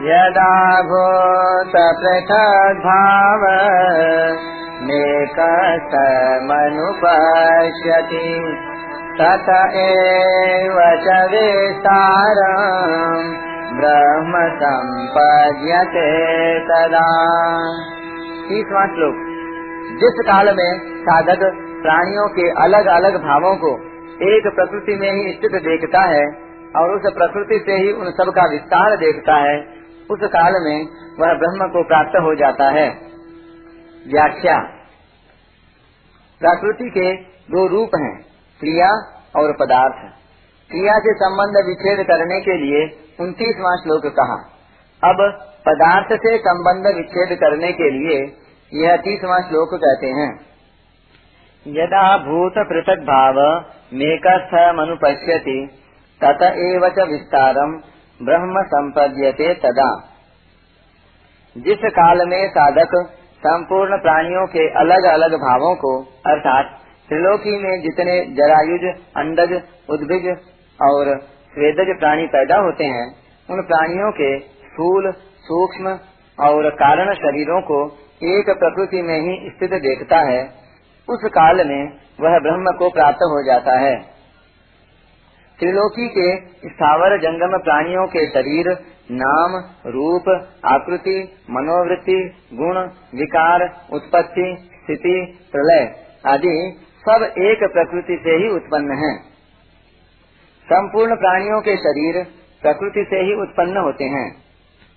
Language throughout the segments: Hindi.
यदा भूत पृथग्भाव मेकसमनुपश्यति तत एव च विस्तारम् ब्रह्म सम्पद्यते तदा। तीसवा श्लोक। जिस काल में साधक प्राणियों के अलग अलग भावों को एक प्रकृति में ही स्थित देखता है और उस प्रकृति से ही उन सब का विस्तार देखता है उस काल में वह ब्रह्म को प्राप्त हो जाता है। व्याख्या। प्रकृति के दो रूप हैं, क्रिया और पदार्थ। क्रिया से संबंध विच्छेद करने के लिए उनतीसवा श्लोक कहा। अब पदार्थ से संबंध विच्छेद करने के लिए यह तीसवा श्लोक कहते हैं। यदा भूत पृथक भाव मेकस्थ मनुपश्यति, तत एव विस्तारम। ब्रह्म संपद्यते तदा। जिस काल में साधक संपूर्ण प्राणियों के अलग अलग भावों को, अर्थात त्रिलोकी में जितने जरायुज, अंडज, उद्भिज और स्वेदज प्राणी पैदा होते हैं, उन प्राणियों के फूल सूक्ष्म और कारण शरीरों को एक प्रकृति में ही स्थित देखता है, उस काल में वह ब्रह्म को प्राप्त हो जाता है। त्रिलोकी के स्थावर जंगम प्राणियों के शरीर, नाम, रूप, आकृति, मनोवृत्ति, गुण, विकार, उत्पत्ति, स्थिति, प्रलय आदि सब एक प्रकृति से ही उत्पन्न हैं। संपूर्ण प्राणियों के शरीर प्रकृति से ही उत्पन्न होते हैं।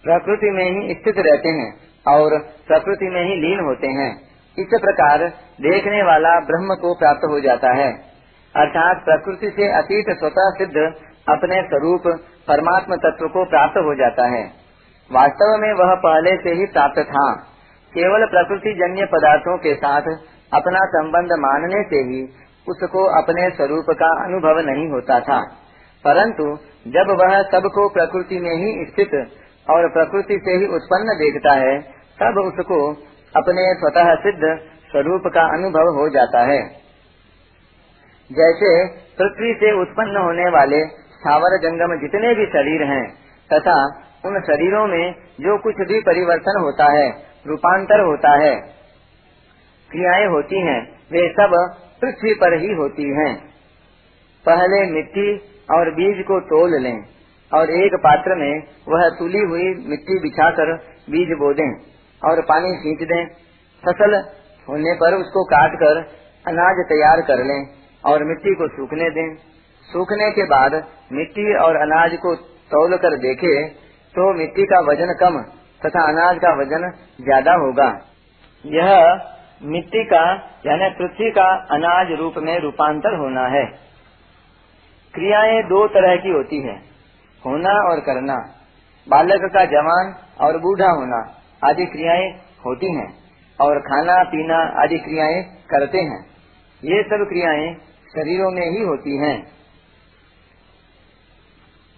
प्रकृति में ही स्थित रहते हैं और प्रकृति में ही लीन होते हैं। इस प्रकार देखने वाला ब्रह्म को प्राप्त हो जाता है। अर्थात प्रकृति से अतीत स्वतः सिद्ध अपने स्वरूप परमात्म तत्व को प्राप्त हो जाता है। वास्तव में वह पहले से ही प्राप्त था। केवल प्रकृति जन्य पदार्थों के साथ अपना संबंध मानने से ही उसको अपने स्वरूप का अनुभव नहीं होता था। परंतु जब वह सबको प्रकृति में ही स्थित और प्रकृति से ही उत्पन्न देखता है, तब उसको अपने स्वतः सिद्ध स्वरूप का अनुभव हो जाता है। जैसे पृथ्वी से उत्पन्न होने वाले स्थावर जंगम जितने भी शरीर हैं, तथा उन शरीरों में जो कुछ भी परिवर्तन होता है, रूपांतर होता है, क्रियाएँ होती हैं, वे सब पृथ्वी पर ही होती हैं। पहले मिट्टी और बीज को तोल लें और एक पात्र में वह तुली हुई मिट्टी बिछाकर बीज बो दें और पानी सींच दें। फ़सल होने पर उसको काट कर अनाज तैयार कर लें। और मिट्टी को सूखने दें। सूखने के बाद मिट्टी और अनाज को तोल कर देखे तो मिट्टी का वज़न कम तथा अनाज का वज़न ज़्यादा होगा। यह मिट्टी का, यानी पृथ्वी का अनाज रूप में रूपांतर होना है। क्रियाएँ दो तरह की होती है, होना और करना। बालक का जवान और बूढ़ा होना आदि क्रियाएँ होती हैं, और खाना, पीना आदि क्रियाएँ करते हैं। ये सब क्रियाएँ शरीरों में ही होती हैं।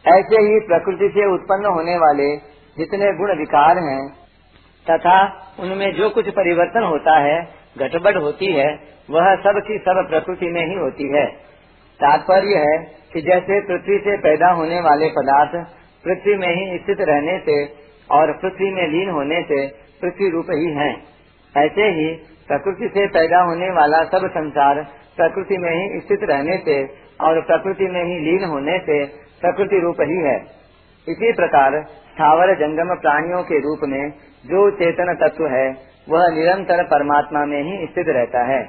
ऐसे ही प्रकृति से उत्पन्न होने वाले जितने गुण विकार हैं, तथा उनमें जो कुछ परिवर्तन होता है घटबट होती है, वह सब की सब प्रकृति में ही होती है। तात्पर्य है कि जैसे पृथ्वी से पैदा होने वाले पदार्थ पृथ्वी में ही स्थित रहने से और पृथ्वी में लीन होने से पृथ्वी रूप ही है। ऐसे ही प्रकृति से पैदा होने वाला सब संसार प्रकृति में ही स्थित रहने से और प्रकृति में ही लीन होने से प्रकृति रूप ही है। इसी प्रकार स्थावर जंगम प्राणियों के रूप में जो चेतन तत्व है, वह निरंतर परमात्मा में ही स्थित रहता है।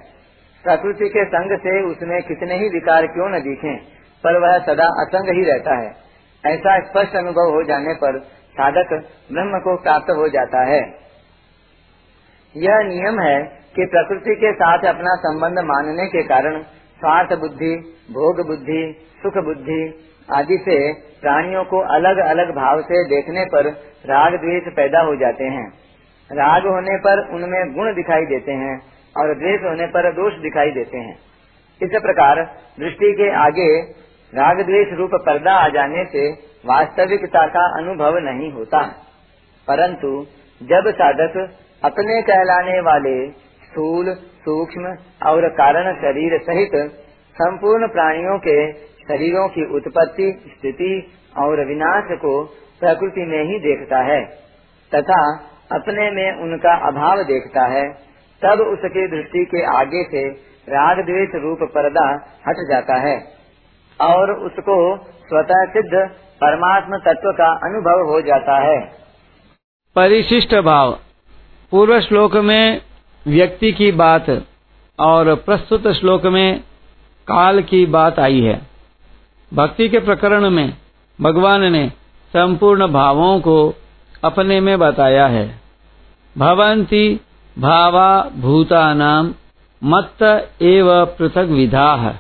प्रकृति के संग से उसमें कितने ही विकार क्यों न दिखे, पर वह सदा असंग ही रहता है। ऐसा स्पष्ट अनुभव हो जाने पर साधक ब्रह्म को प्राप्त हो जाता है। यह नियम है कि प्रकृति के साथ अपना संबंध मानने के कारण स्वार्थ बुद्धि, भोग बुद्धि, सुख बुद्धि आदि से प्राणियों को अलग अलग भाव से देखने पर राग द्वेष पैदा हो जाते हैं। राग होने पर उनमें गुण दिखाई देते हैं और द्वेष होने पर दोष दिखाई देते हैं। इस प्रकार दृष्टि के आगे राग द्वेष रूप पर्दा आ जाने से वास्तविकता का अनुभव नहीं होता। परंतु जब साधक अपने कहलाने वाले स्थूल, सूक्ष्म और कारण शरीर सहित संपूर्ण प्राणियों के शरीरों की उत्पत्ति, स्थिति और विनाश को प्रकृति में ही देखता है तथा अपने में उनका अभाव देखता है। तब उसकी दृष्टि के आगे से राग द्वेष रूप पर्दा हट जाता है और उसको स्वतः सिद्ध परमात्म तत्व का अनुभव हो जाता है। परिशिष्ट भाव। पूर्व श्लोक में व्यक्ति की बात और प्रस्तुत श्लोक में काल की बात आई है। भक्ति के प्रकरण में भगवान ने संपूर्ण भावों को अपने में बताया है। भवंती भावा भूतानाम मत्त एव पृथक विधा।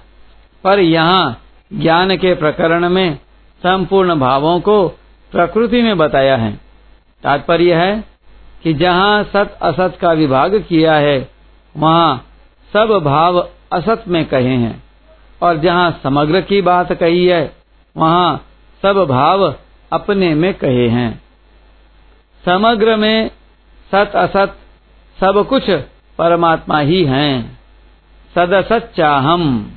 पर यहाँ ज्ञान के प्रकरण में संपूर्ण भावों को प्रकृति में बताया है। तात्पर्य है कि जहाँ सत असत का विभाग किया है, वहाँ सब भाव असत में कहे हैं। और जहाँ समग्र की बात कही है, वहाँ सब भाव अपने में कहे हैं। समग्र में सत असत सब कुछ परमात्मा ही हैं। सदसत चाहम